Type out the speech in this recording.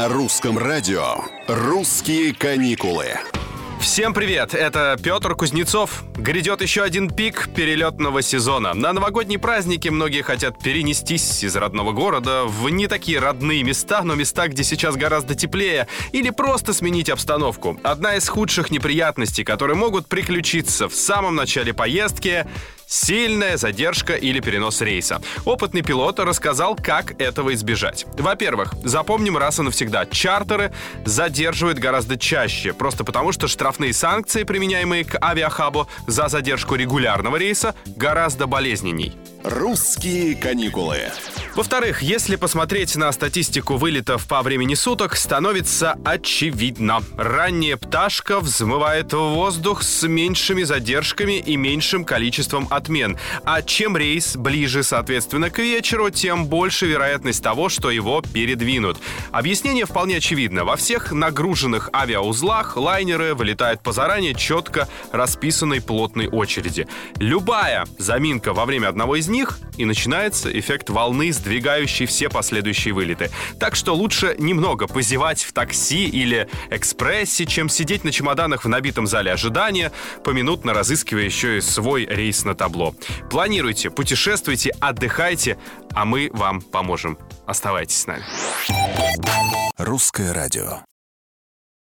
На русском радио «Русские каникулы». Всем привет! Это Петр Кузнецов. Грядет еще один пик перелетного сезона. На новогодние праздники многие хотят перенестись из родного города в не такие родные места, но места, где сейчас гораздо теплее, или просто сменить обстановку. Одна из худших неприятностей, которые могут приключиться в самом начале поездки Сильная задержка или перенос рейса. Опытный пилот рассказал, как этого избежать. Во-первых, запомним раз и навсегда, чартеры задерживают гораздо чаще, просто потому что штрафные санкции, применяемые к авиахабу за задержку регулярного рейса, гораздо болезненней. «Русские каникулы». Во-вторых, если посмотреть на статистику вылетов по времени суток, становится очевидно. Ранняя пташка взмывает в воздух с меньшими задержками и меньшим количеством отмен. А чем рейс ближе, соответственно, к вечеру, тем больше вероятность того, что его передвинут. Объяснение вполне очевидно. Во всех нагруженных авиаузлах лайнеры вылетают по заранее четко расписанной плотной очереди. Любая заминка во время одного из них, и начинается эффект волны, сдвигающий все последующие вылеты. Так что лучше немного позевать в такси или экспрессе, чем сидеть на чемоданах в набитом зале ожидания, поминутно разыскивая еще и свой рейс на табло. Планируйте, путешествуйте, отдыхайте, а мы вам поможем. Оставайтесь с нами. «Русское радио».